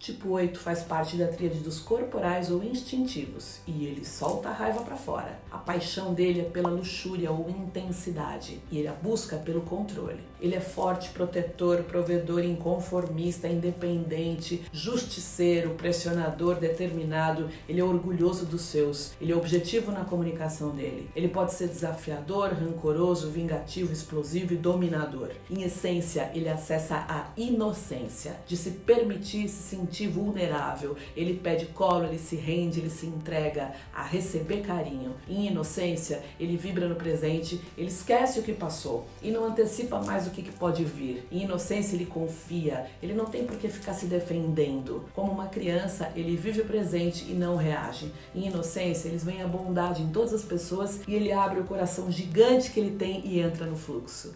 Tipo 8 faz parte da tríade dos corporais ou instintivos e ele solta a raiva para fora. A paixão dele é pela luxúria ou intensidade e ele a busca pelo controle. Ele é forte, protetor, provedor, inconformista, independente, justiceiro, pressionador, determinado. Ele é orgulhoso dos seus. Ele é objetivo na comunicação dele. Ele pode ser desafiador, rancoroso, vingativo, explosivo e dominador. Em essência, ele acessa a inocência de se permitir se sentir sentir vulnerável, ele pede colo, ele se rende, ele se entrega a receber carinho. Em inocência, ele vibra no presente, ele esquece o que passou e não antecipa mais o que, pode vir. Em inocência, ele confia, ele não tem por que ficar se defendendo. Como uma criança, ele vive o presente e não reage. Em inocência, eles veem a bondade em todas as pessoas e ele abre o coração gigante que ele tem e entra no fluxo.